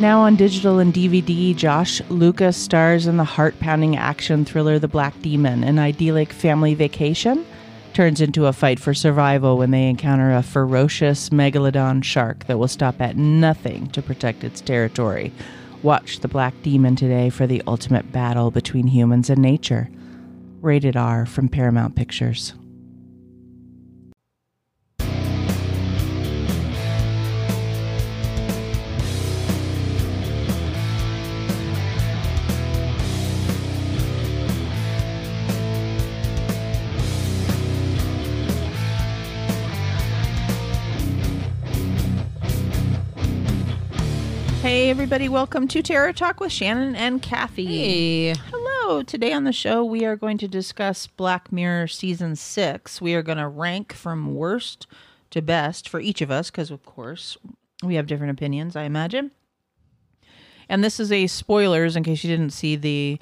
Now on digital and DVD, Josh Lucas stars in the heart pounding action thriller The Black Demon. An idyllic family vacation turns into a fight for survival when they encounter a ferocious megalodon shark that will stop at nothing to protect its territory. Watch The Black Demon today for the ultimate battle between humans and nature. Rated R from Paramount Pictures. Hey, everybody, welcome to Terror Talk with Shannon and Kathy. Hey. Hello. Today on the show, we are going to discuss Black Mirror Season 6. We are going to rank from worst to best for each of us, because, of course, we have different opinions, I imagine. And this is a spoilers in case you didn't see the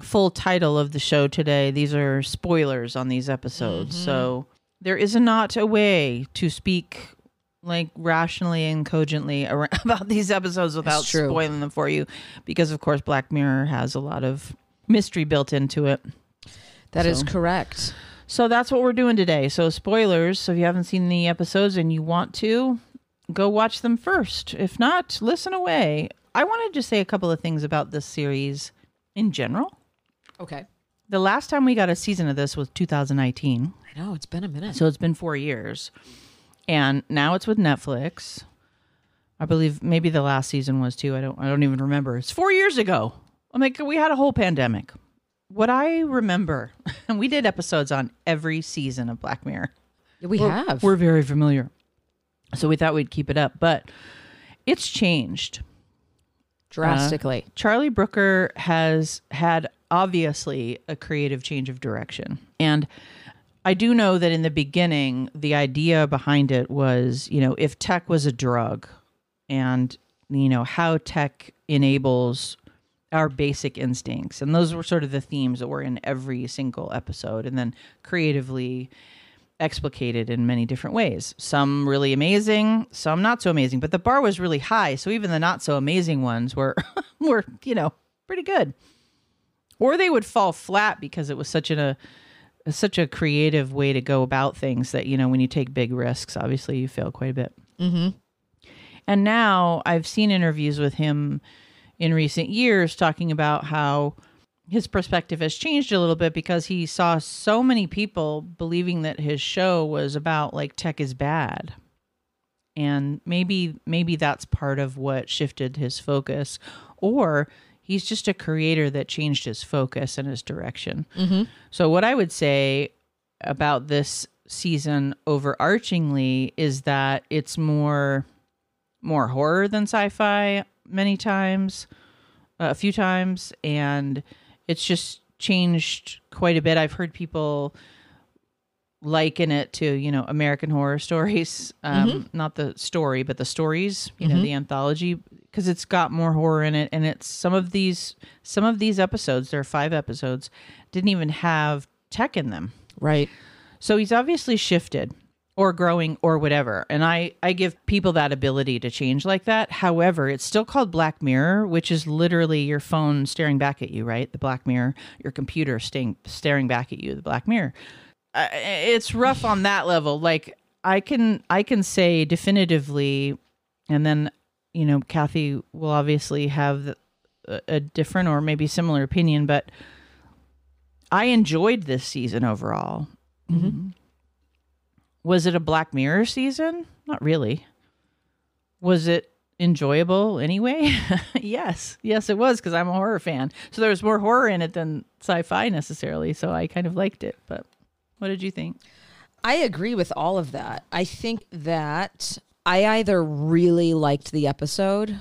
full title of the show today. These are spoilers on these episodes. Mm-hmm. So there is not a way to speak like rationally and cogently about these episodes without spoiling them for you because of course Black Mirror has a lot of mystery built into it. That is So- correct. So that's what we're doing today. So spoilers, so if you haven't seen the episodes and you want to, go watch them first. If not, listen away. I wanted to say a couple of things about this series in general. Okay. The last time we got a season of this was 2019. I know it's been a minute. So it's been 4 years. And now it's with Netflix. I believe maybe the last season was too. I don't I don't even remember. It's 4 years ago. I'm like we had a whole pandemic. What I remember, and we did episodes on every season of Black Mirror. we We're- have. We're very familiar. So we thought we'd keep it up, but it's changed. drastically. Uh, Charlie Brooker has had obviously a creative change of direction. And I do know that in the beginning, the idea behind it was, you know, if tech was a drug and, you know, how tech enables our basic instincts. And those were sort of the themes that were in every single episode. And then creatively explicated in many different ways. Some really amazing, some not so amazing, but the bar was really high, so even the not so amazing ones were were, you know, pretty good. Or they would fall flat because it was such an, a such a creative way to go about things that, you know, when you take big risks, obviously you fail quite a bit. Mm-hmm. And now I've seen interviews with him in recent years talking about how his perspective has changed a little bit because he saw so many people believing that his show was about like tech is bad. And maybe maybe that's part of what shifted his focus or he's just a creator that changed his focus and his direction. Mm-hmm. So what I would say about this season overarchingly is that it's more more horror than sci-fi many times, uh, a few times and it's just changed quite a bit. I've heard people liken it to, you know, American horror stories, um not the story, but the stories, you know, the anthology because it's got more horror in it and it's some of these some of these episodes, there are 5 episodes, didn't even have tech in them. Right. So he's obviously shifted or growing or whatever. And I, I give people that ability to change like that. However, it's still called Black Mirror, which is literally your phone staring back at you, right? The Black Mirror, your computer staying, staring back at you, the Black Mirror. Uh, it's rough on that level. Like I can, I can say definitively, and then, you know, Kathy will obviously have a, a different or maybe similar opinion, but I enjoyed this season overall. Mm-hmm. Was it a Black Mirror season? Not really. Was it enjoyable anyway? yes. Yes, it was because I'm a horror fan. So there was more horror in it than sci fi necessarily. So I kind of liked it. But what did you think? I agree with all of that. I think that I either really liked the episode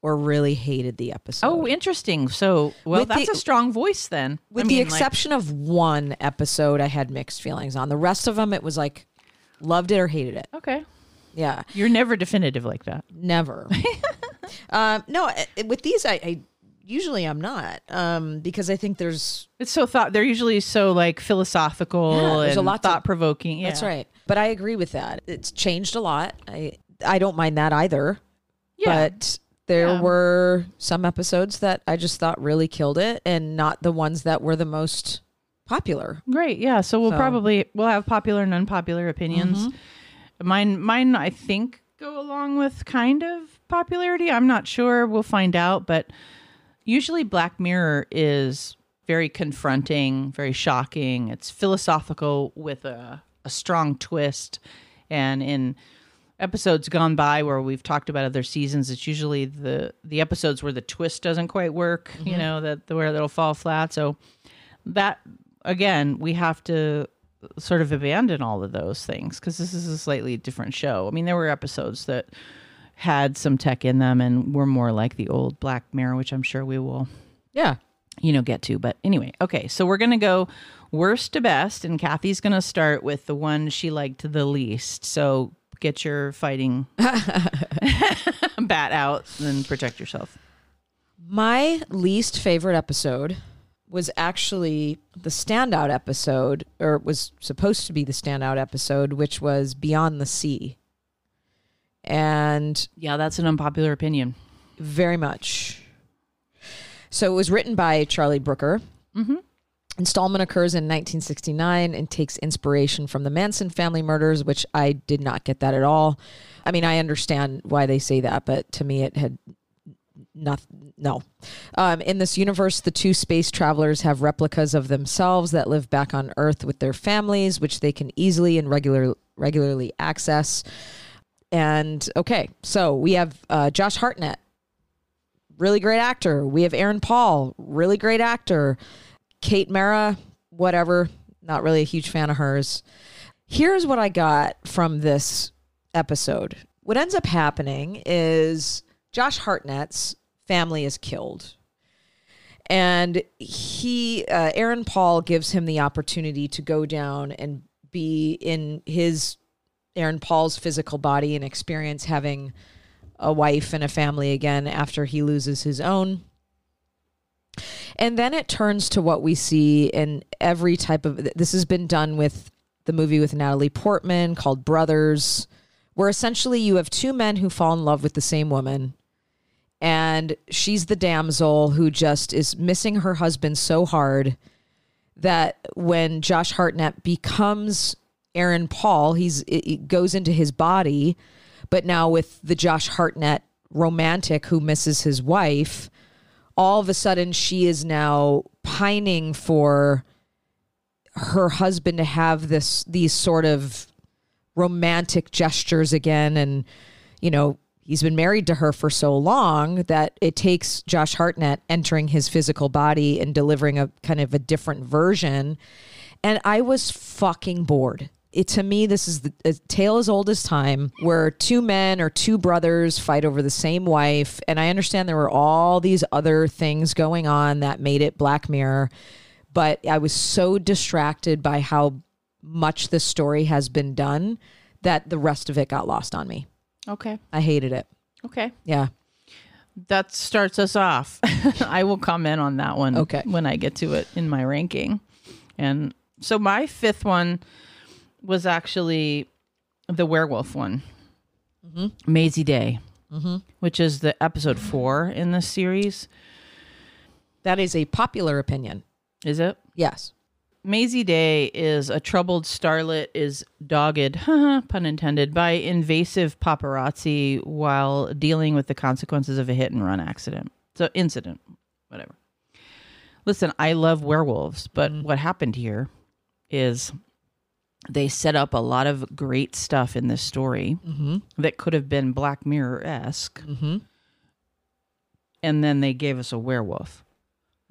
or really hated the episode. Oh, interesting. So, well, With that's the- a strong voice then. With I the mean, like- exception of one episode, I had mixed feelings on. The rest of them, it was like loved it or hated it. okay. Yeah, You're never definitive like that. never. um, no, uh, with these, I, I usually I'm not, um, because I think there's It's so thought. They're usually so like philosophical Yeah, there's a lot thought provoking. Yeah. that's right. But I agree with that. It's changed a lot. I I don't mind that either. Yeah. But there Yeah. were some episodes that I just thought really killed it, and not the ones that were the most popular. Great. Yeah. So we'll So- probably we'll have popular and unpopular opinions. Mine mine I think go along with kind of popularity. I'm not sure. We'll find out, but usually Black Mirror is very confronting, very shocking. It's philosophical with a, a strong twist. And in episodes gone by where we've talked about other seasons, it's usually the the episodes where the twist doesn't quite work, you mm-hmm. know, that where it'll fall flat. So that again, we have to sort of abandon all of those things because this is a slightly different show. I mean, there were episodes that had some tech in them and were more like the old Black Mirror, which I'm sure we will, Yeah. you know, get to. But anyway, okay, so we're gonna go worst to best, and Kathy's gonna start with the one she liked the least. So get your fighting bat out and protect yourself. My least favorite episode was actually the standout episode, or was supposed to be the standout episode, which was Beyond the Sea. And Yeah, that's an unpopular opinion. very much. So it was written by Charlie Brooker. Installment occurs in 1969 and takes inspiration from the Manson family murders, which I did not get that at all. I mean, I understand why they say that, but to me, it had nothing. No. Um, in this universe, the two space travelers have replicas of themselves that live back on Earth with their families, which they can easily and regular regularly access. And okay, so we have uh, Josh Hartnett, really great actor. We have Aaron Paul, really great actor. Kate Mara, whatever, not really a huge fan of hers. Here's what I got from this episode. What ends up happening is Josh Hartnett's family is killed. And he, uh, Aaron Paul, gives him the opportunity to go down and be in his, Aaron Paul's physical body and experience having a wife and a family again after he loses his own. And then it turns to what we see in every type of this has been done with the movie with Natalie Portman called Brothers, where essentially you have two men who fall in love with the same woman. And she's the damsel who just is missing her husband so hard that when Josh Hartnett becomes Aaron Paul, he's it, goes into his body, but now with the Josh Hartnett romantic who misses his wife, all of a sudden she is now pining for her husband to have this these sort of romantic gestures again and you know he's been married to her for so long that it takes Josh Hartnett entering his physical body and delivering a kind of a different version and I was fucking bored. It to me this is the a tale as old as time where two men or two brothers fight over the same wife and I understand there were all these other things going on that made it Black Mirror but I was so distracted by how much this story has been done that the rest of it got lost on me. Okay. I hated it. Okay. Yeah. that starts us off. I will comment on that one Okay. when I get to it in my ranking. And so my fifth one was actually the werewolf one, mm-hmm. Mazey Day, mm-hmm. which is the episode four in this series. That is a popular opinion. Is it? Yes. Mazey Day is a troubled starlet is dogged, pun intended, by invasive paparazzi while dealing with the consequences of a hit and run accident. So incident, whatever. Listen, I love werewolves, but mm-hmm. what happened here is they set up a lot of great stuff in this story mm-hmm. that could have been Black Mirror esque, mm-hmm. and then they gave us a werewolf.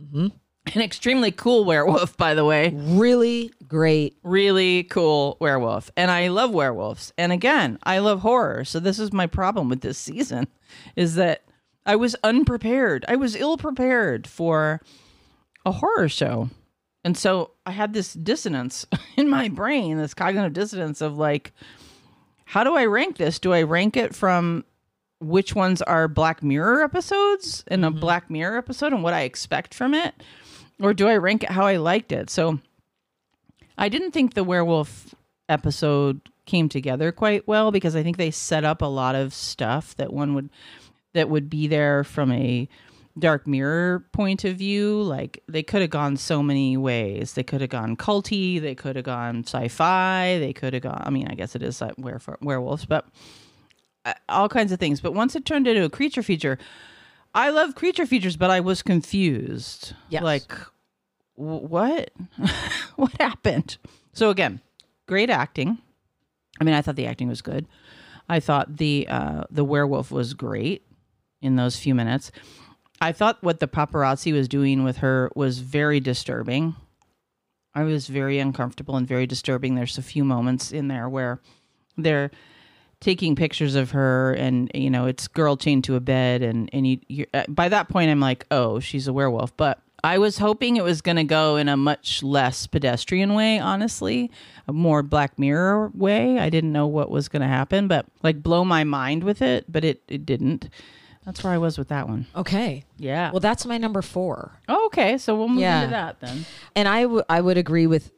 Mm-hmm. An extremely cool werewolf, by the way Really great. really cool werewolf. And I love werewolves. And again, I love horror. So this is my problem with this season is that I was unprepared. I was ill prepared for a horror show. And so I had this dissonance in my brain, this cognitive dissonance of like how do I rank this? Do I rank it from which ones are Black Mirror episodes and a mm-hmm. Black Mirror episode and what I expect from it, or do I rank it how I liked it? So I didn't think the werewolf episode came together quite well because I think they set up a lot of stuff that one would that would be there from a dark mirror point of view like they could have gone so many ways. They could have gone culty they could have gone sci-fi they could have gone i mean i guess it is like were- werewolves but uh, all kinds of things. But once it turned into a creature feature i love creature features but i was confused. Yes. like w- what? What happened? So again great acting. I mean i thought the acting was good. I thought the uh the werewolf was great in those few minutes i thought what the paparazzi was doing with her was very disturbing. I was very uncomfortable and very disturbing. There's a few moments in there where they're taking pictures of her and you know it's girl chained to a bed and and you, you uh, by that point i'm like oh she's a werewolf. But i was hoping it was going to go in a much less pedestrian way honestly a more black mirror way. I didn't know what was going to happen but like blow my mind with it but it it didn't that's where i was with that one Okay. yeah Well, that's my number four. oh, okay so we'll move Yeah. into that then And I w- I would agree with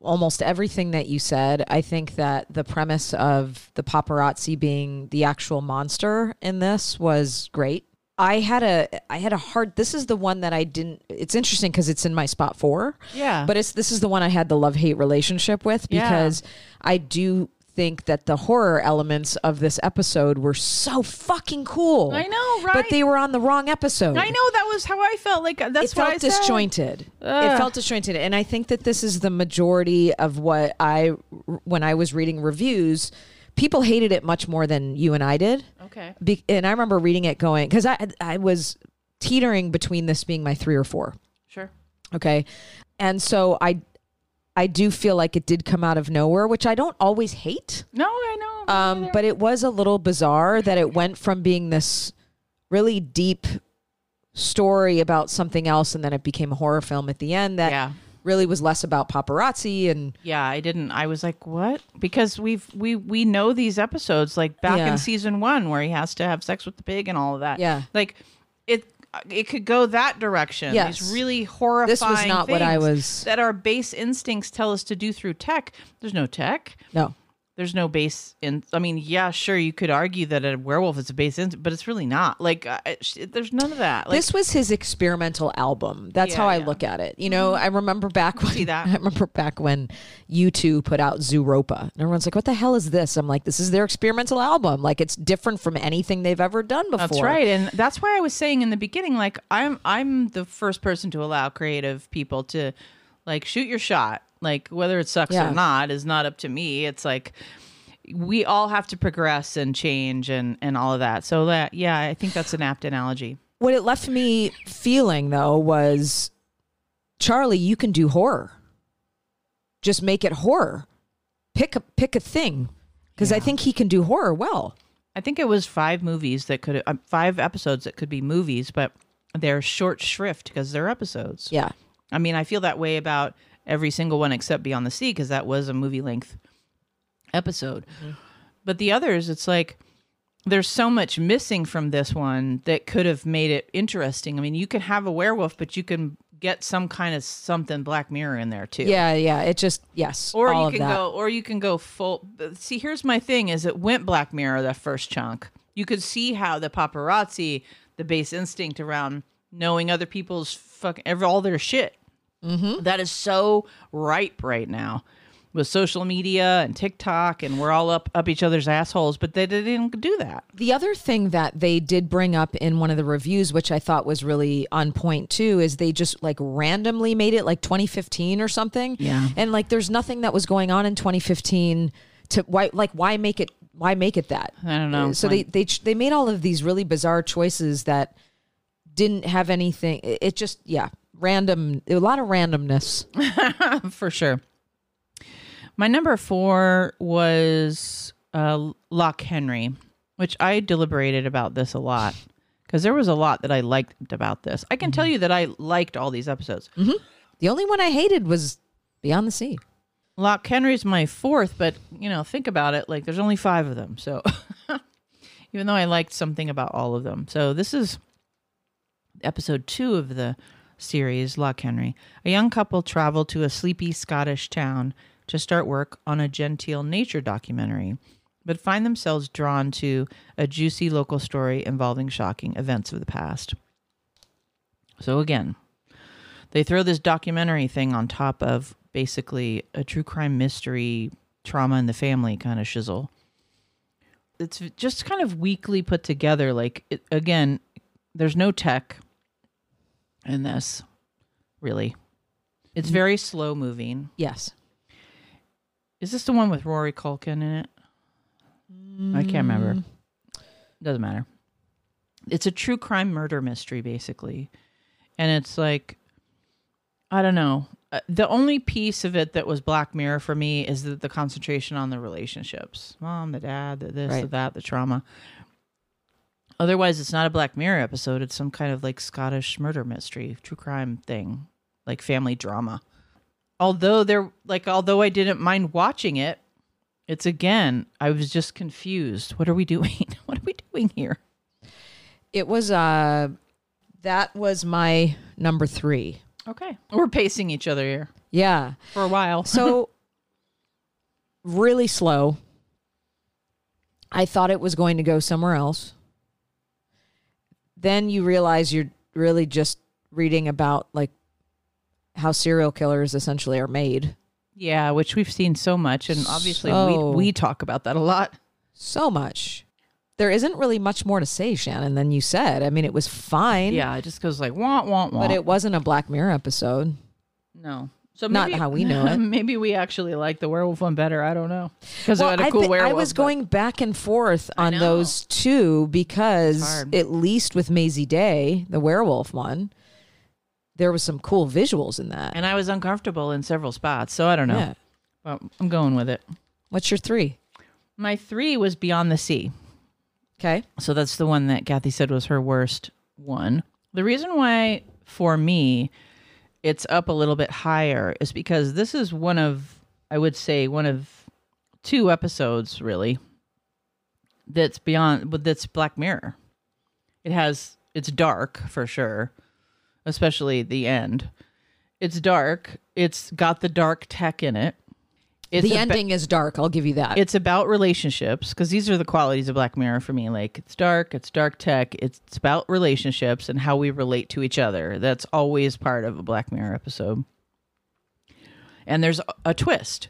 almost everything that you said. I think that the premise of the paparazzi being the actual monster in this was great. I had a I had a hard this is the one that I didn't it's interesting cuz it's in my spot 4. Yeah. But it's this is the one I had the love-hate relationship with Yeah. because I do think that the horror elements of this episode were so fucking cool. I know, right? But they were on the wrong episode i know that was how i felt like uh, that's it felt disjointed. It felt disjointed, and I think that this is the majority of what I, when I was reading reviews, people hated it much more than you and I did. okay Be- and I remember reading it going because I I was teetering between this being my three or four. sure Okay, and so I I do feel like it did come out of nowhere, which I don't always hate. no i know Um, but it was a little bizarre that it went from being this really deep story about something else and then it became a horror film at the end that Yeah. really was less about paparazzi and Yeah, I didn't. I was like, "What?" Because we've we we know these episodes like back Yeah. in season one where he has to have sex with the pig and all of that. Yeah. like it it could go that direction. Yes. These really horrifying. not what I things was- That our base instincts tell us to do through tech. There's no tech. no There's no base in. I mean, yeah, sure, you could argue that a werewolf is a base instinct, but it's really not. Like, uh, it, there's none of that. Like, this was his experimental album that's Yeah, how i yeah. look at it you know i remember back when see that. i remember back when u2 put out zooropa and everyone's like what the hell is this i'm like this is their experimental album like it's different from anything they've ever done before That's right, and that's why I was saying in the beginning, like I'm I'm the first person to allow creative people to like shoot your shot. Like whether it sucks Yeah. or not is not up to me. It's like we all have to progress and change and and all of that. So that yeah, I think that's an apt analogy. What it left me feeling though was Charlie, you can do horror. Just make it horror. Pick a pick a thing. Because I think he can do horror well. I think it was five movies that could uh, five episodes that could be movies, but they're short shrift because they're episodes. Yeah. I mean, I feel that way about every single one except Beyond the Sea because that was a movie length episode. Mm-hmm. But the others, it's like there's so much missing from this one that could have made it interesting. I mean, you can have a werewolf, but you can get some kind of something Black Mirror in there too. Yeah, yeah. It just yes. Or you can that. go, or you can go full. See, here's my thing: is it went Black Mirror the first chunk. You could see how the paparazzi, the base instinct around knowing other people's fuck, every, all their shit. Mm-hmm. That is so ripe right now with social media and TikTok, and we're all up up each other's assholes. But they didn't do that. The other thing that they did bring up in one of the reviews, which I thought was really on point too, is they just like randomly made it like 2015 or something. Yeah. And like there's nothing that was going on in 2015 to why like why make it why make it that? I don't know. So they they they made all of these really bizarre choices that didn't have anything it it just yeah, random a lot of randomness. for sure. My number four was uh, Loch Henry, which I deliberated about this a lot because there was a lot that I liked about this. I can tell you that I liked all these episodes. The only one I hated was Beyond the Sea. Loch Henry's my fourth, but you know, think about it. Like, there's only five of them, so even though I liked something about all of them. So this is episode two of the series, Loch Henry. A young couple travel to a sleepy Scottish town to start work on a genteel nature documentary, but find themselves drawn to a juicy local story involving shocking events of the past. So again, they throw this documentary thing on top of basically a true crime mystery, trauma in the family kind of shizzle. It's just kind of weakly put together. Like, it, again, there's no tech in this, really. It's very slow moving. Yes. Is this the one with Rory Culkin in it? I can't remember. Doesn't matter. It's a true crime murder mystery, basically. And it's like, I don't know. Uh, The only piece of it that was Black Mirror for me is the, the concentration on the relationships mom, the dad, the this, the Right. that, the trauma. Otherwise, it's not a Black Mirror episode. It's some kind of like Scottish murder mystery, true crime thing, like family drama. Although there, like, although I didn't mind watching it, it's again, I was just confused. What are we doing? what are we doing here? It was uh that was my number 3. Okay, we're pacing each other here Yeah. for a while. So really slow. I thought it was going to go somewhere else. Then you realize you're really just reading about like how serial killers essentially are made. Yeah, which we've seen so much, and obviously So- we we talk about that a lot. So much. There isn't really much more to say, Shannon, than you said. I mean, it was fine. Yeah, it just goes like wah wah wah. But it wasn't a Black Mirror episode. no, so Not maybe, how we know it. Maybe we actually like the werewolf one better. I don't know because Well, it had a I, cool werewolf. I was going back and forth on those two because at least with Mazey Day, the werewolf one, there was some cool visuals in that. and I was uncomfortable in several spots. So I don't know, Yeah. but I'm going with it. What's your three? My three was Beyond the Sea. Okay. So that's the one that Kathy said was her worst one. The reason why, for me, it's up a little bit higher is because this is one of, I would say, one of two episodes really that's beyond, but that's Black Mirror. It has, it's dark for sure, especially the end. It's dark. It's got the dark tech in it. It's the ba- ending is dark. I'll give you that. it's about relationships because these are the qualities of Black Mirror for me. Like it's dark, it's dark tech, it's about relationships and how we relate to each other. That's always part of a Black Mirror episode. And there's a- a twist.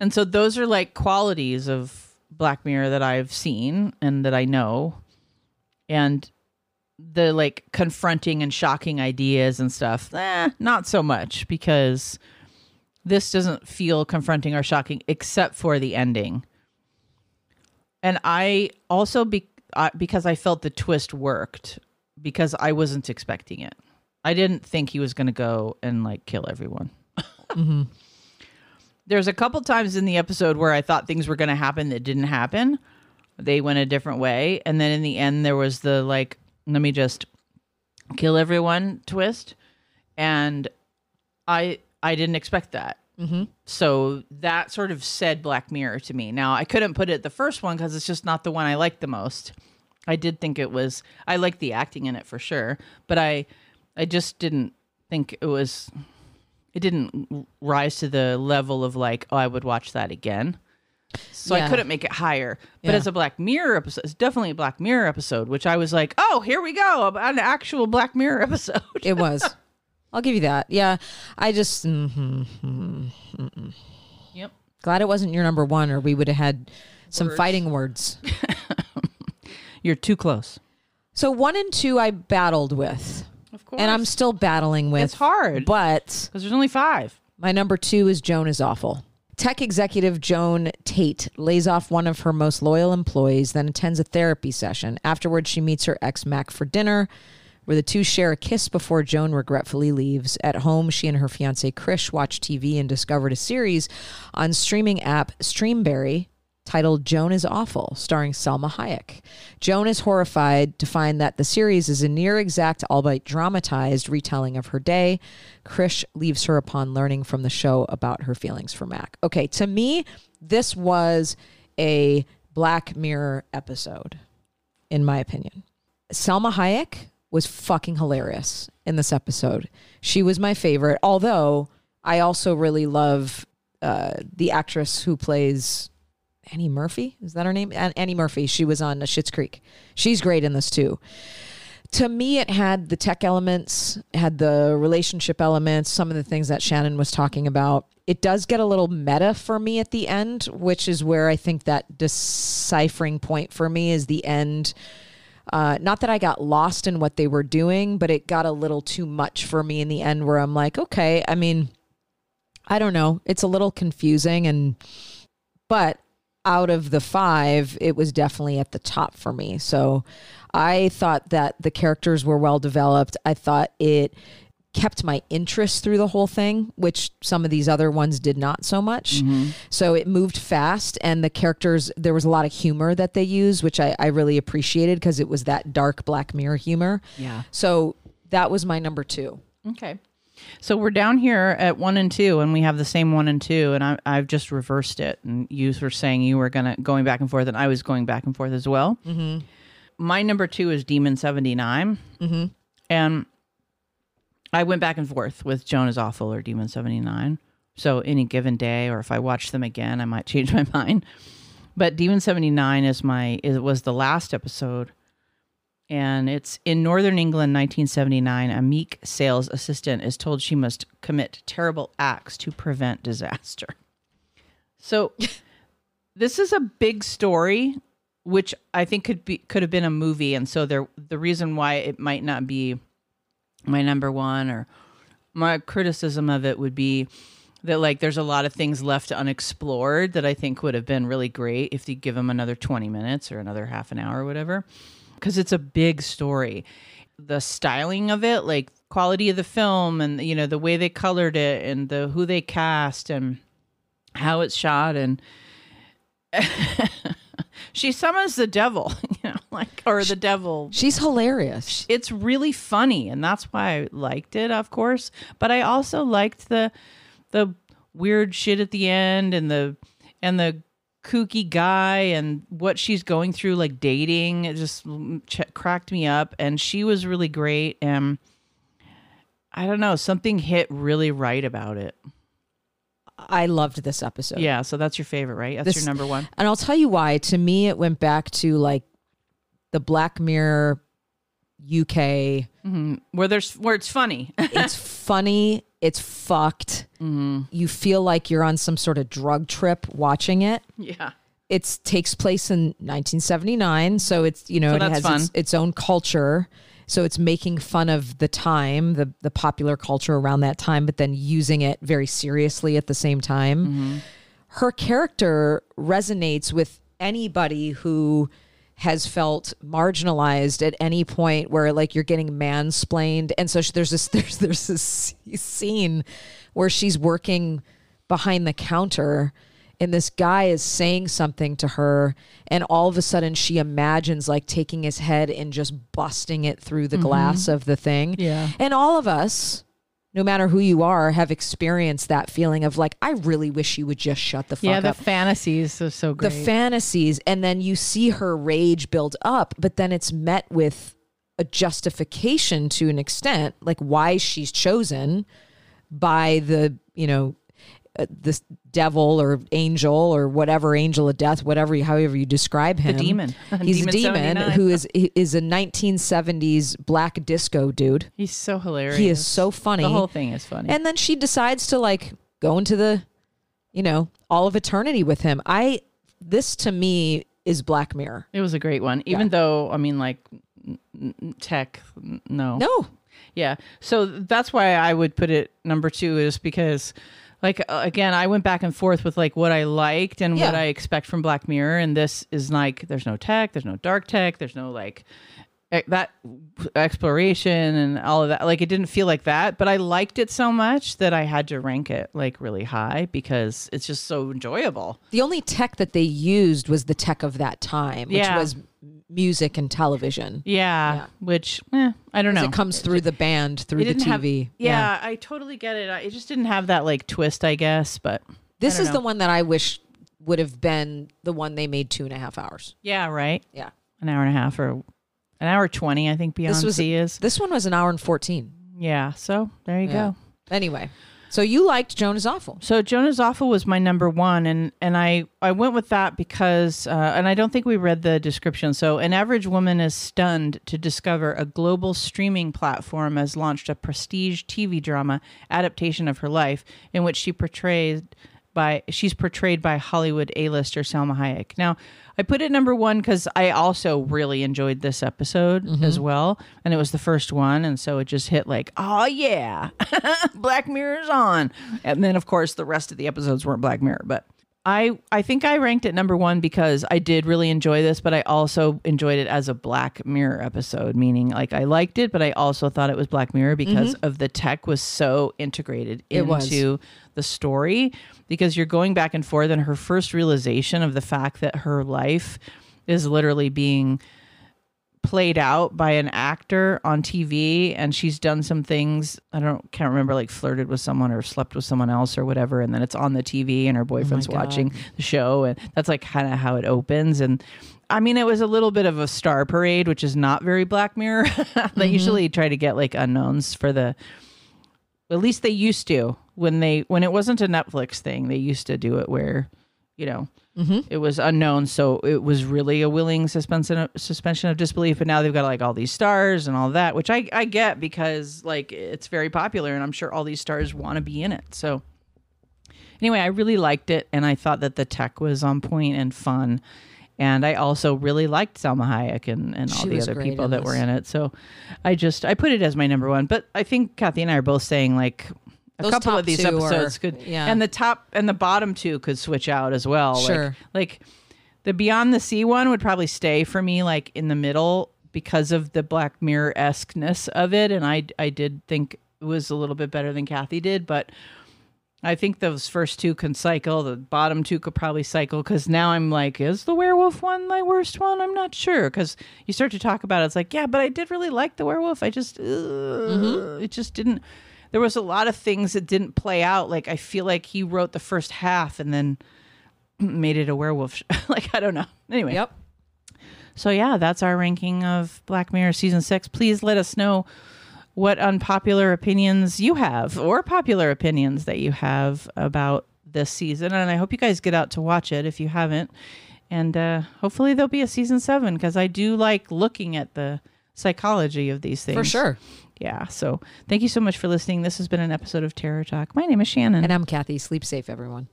And so those are like qualities of Black Mirror that I've seen and that I know. And the like confronting and shocking ideas and stuff, eh, not so much because this doesn't feel confronting or shocking except for the ending. And I also be uh, because I felt the twist worked because I wasn't expecting it. I didn't think he was going to go and like kill everyone. There's a couple times in the episode where I thought things were going to happen that didn't happen. They went a different way, and then in the end there was the like, let me just kill everyone twist, and I I didn't expect that. Mm-hmm. So that sort of said Black Mirror to me. Now I couldn't put it the first one because it's just not the one I liked the most. I did think it was. I liked the acting in it for sure, but I I just didn't think it was. It didn't rise to the level of like, oh, I would watch that again. So Yeah. I couldn't make it higher. But Yeah. as a Black Mirror episode, it's definitely a Black Mirror episode, which I was like, oh, here we go, an actual Black Mirror episode. it was. I'll give you that. Yeah. I just Mm-hmm, yep. glad it wasn't your number one, or we would have had some fighting words. You're too close. So one and two, I battled with, Of course. and I'm still battling with. It's hard. but because there's only five. My number two is Joan is awful. Tech executive Joan Tate lays off one of her most loyal employees, then attends a therapy session. Afterwards, she meets her ex Mac for dinner, where the two share a kiss before Joan regretfully leaves. At home, she and her fiance Krish watch TV and discovered a series on streaming app Streamberry titled Joan is Awful, starring Salma Hayek. Joan is horrified to find that the series is a near exact, albeit dramatized, retelling of her day. Krish leaves her upon learning from the show about her feelings for Mac. Okay, to me, this was a Black Mirror episode. in my opinion. Salma Hayek was fucking hilarious in this episode. She was my favorite, although I also really love uh, the actress who plays Annie Murphy. Is that her name? Annie Murphy. She was on Schitt's Creek. She's great in this too. To me, it had the tech elements, had the relationship elements, some of the things that Shannon was talking about. It does get a little meta for me at the end, which is where I think that deciphering point for me is the end. Uh, not that I got lost in what they were doing, but it got a little too much for me in the end where I'm like, okay, I mean, I don't know. It's a little confusing and but out of the 5, it was definitely at the top for me. So I thought that the characters were well developed. I thought it kept my interest through the whole thing, which some of these other ones did not so much. So it moved fast, and the characters, there was a lot of humor that they used, which I, I really appreciated because it was that dark Black Mirror humor. Yeah. So that was my number two. Okay. So we're down here at one and two, and we have the same one and two, and I, I've just reversed it. And you were saying you were gonna going back and forth, and I was going back and forth as well. Mm-hmm. My number two is Demon 79 mm-hmm. and I went back and forth with Joan is Awful or Demon seventy nine. So any given day, or if I watch them again, I might change my mind. But Demon seventy nine is my it was the last episode and it's in Northern England, 1979. A meek sales assistant is told she must commit terrible acts to prevent disaster. So, this is a big story, which I think could be could have been a movie, and so there the reason why it might not be my number one or my criticism of it would be that like there's a lot of things left unexplored that I think would have been really great if you give them another 20 minutes or another half an hour or whatever because it's a big story. The styling of it, like quality of the film and you know the way they colored it and the who they cast and how it's shot and she summons the devil, like or the devil She's hilarious. it's really funny and that's why I liked it, of course. But I also liked the the weird shit at the end and the and the kooky guy and what she's going through like dating it just ch- cracked me up and she was really great and I don't know, something hit really right about it. I loved this episode. Yeah, so that's your favorite, right? That's This- your number one. And I'll tell you why. To me, it went back to like the Black Mirror UK. Where there's where it's funny. It's funny. It's fucked. Mm-hmm. You feel like you're on some sort of drug trip watching it. yeah. It takes place in 1979, so it's you know So it has its, its own culture. So it's making fun of the time, the the popular culture around that time, but then using it very seriously at the same time. Mm-hmm. Her character resonates with anybody who has felt marginalized at any point where like you're getting mansplained. And so she, there's this there's there's this scene where she's working behind the counter and this guy is saying something to her. And all of a sudden she imagines like taking his head and just busting it through the mm-hmm. glass of the thing. Yeah. and all of us no matter who you are have experienced that feeling of like i really wish you would just shut the fuck up. Yeah, the up fantasies are so great. the fantasies and then you see her rage build up but then it's met with a justification to an extent like why she's chosen by the you know Uh, this devil or angel or whatever angel of death whatever however you describe him demon. he's Demon a demon 79. who is is a 1970s black disco dude He's so hilarious. he is so funny The whole thing is funny. and then she decides to like go into the you know all of eternity with him i this to me is black mirror It was a great one, even though I mean, like tech, no, no yeah. So that's why I would put it number two, is because, like, uh, again, I went back and forth with like what I liked and what I expect from Black Mirror, and this is like, there's no tech, there's no dark tech, there's no like that exploration and all of that. Like, it didn't feel like that, but I liked it so much that I had to rank it like really high because it's just so enjoyable. the only tech that they used was the tech of that time which Yeah. was music and television Yeah, Yeah. which eh, I don't know. it comes through the band through the didn't have- tv yeah, I totally get it. I, it just didn't have that like twist, I guess. But this is the one that i wish would have been the one they made two and a half hours yeah, right. yeah an hour and a half or an hour 20, I think Beyond the Sea This was- is. This one was an hour and 14. Yeah. So there you Yeah. go. Anyway, so you liked Joan is Awful. So Joan is Awful was my number one, and and I I went with that because, uh, and I don't think we read the description. So an average woman is stunned to discover a global streaming platform has launched a prestige TV drama adaptation of her life, in which she portrayed by she's portrayed by Hollywood A-lister Salma Hayek. Now, I put it number one because I also really enjoyed this episode mm-hmm. as well, and it was the first one, and so it just hit like, oh yeah, Black Mirror's on, and then of course the rest of the episodes weren't Black Mirror, but. I, I think I ranked it number one because I did really enjoy this, but I also enjoyed it as a Black Mirror episode, meaning like I liked it, but I also thought it was Black Mirror because mm-hmm. of the tech was so integrated into the story. Because you're going back and forth and her first realization of the fact that her life is literally being played out by an actor on TV and she's done some things I don't can't remember like flirted with someone or slept with someone else or whatever and then it's on the TV and her oh boyfriend's God. watching the show and that's like kind of how it opens and I mean it was a little bit of a star parade which is not very Black Mirror they mm-hmm. usually try to get like unknowns for the at least they used to when they when it wasn't a Netflix thing. They used to do it where, you know, it was unknown, so it was really a willing suspension of, suspension of disbelief. But now they've got like all these stars and all that, which I I get because like it's very popular, and I'm sure all these stars want to be in it. So anyway, I really liked it, and I thought that the tech was on point and fun. And I also really liked Salma Hayek and, and all She the other people that were in it. So I just I put it as my number one. But I think Kathy and I are both saying like a Those couple of these two are- episodes could yeah. and the top and the bottom two could switch out as well. Like- Sure. Like, the Beyond the Sea one would probably stay for me like in the middle because of the Black Mirror esqueness of it. And I I did think it was a little bit better than Kathy did, but I think those first two can cycle. The bottom two could probably cycle because now I'm like, is the werewolf one my worst one? I'm not sure because you start to talk about it. It's like, yeah, but I did really like the werewolf. I just, uh, it just didn't. There was a lot of things that didn't play out. Like I feel like he wrote the first half and then made it a werewolf. like I don't know. Anyway, Yep. so yeah, that's our ranking of Black Mirror season six. Please let us know what unpopular opinions you have or popular opinions that you have about this season. And I hope you guys get out to watch it if you haven't. And uh, hopefully there'll be a season seven because I do like looking at the psychology of these things. For sure. Yeah. So thank you so much for listening. This has been an episode of Terror Talk. My name is Shannon. And I'm Kathy. Sleep safe, everyone.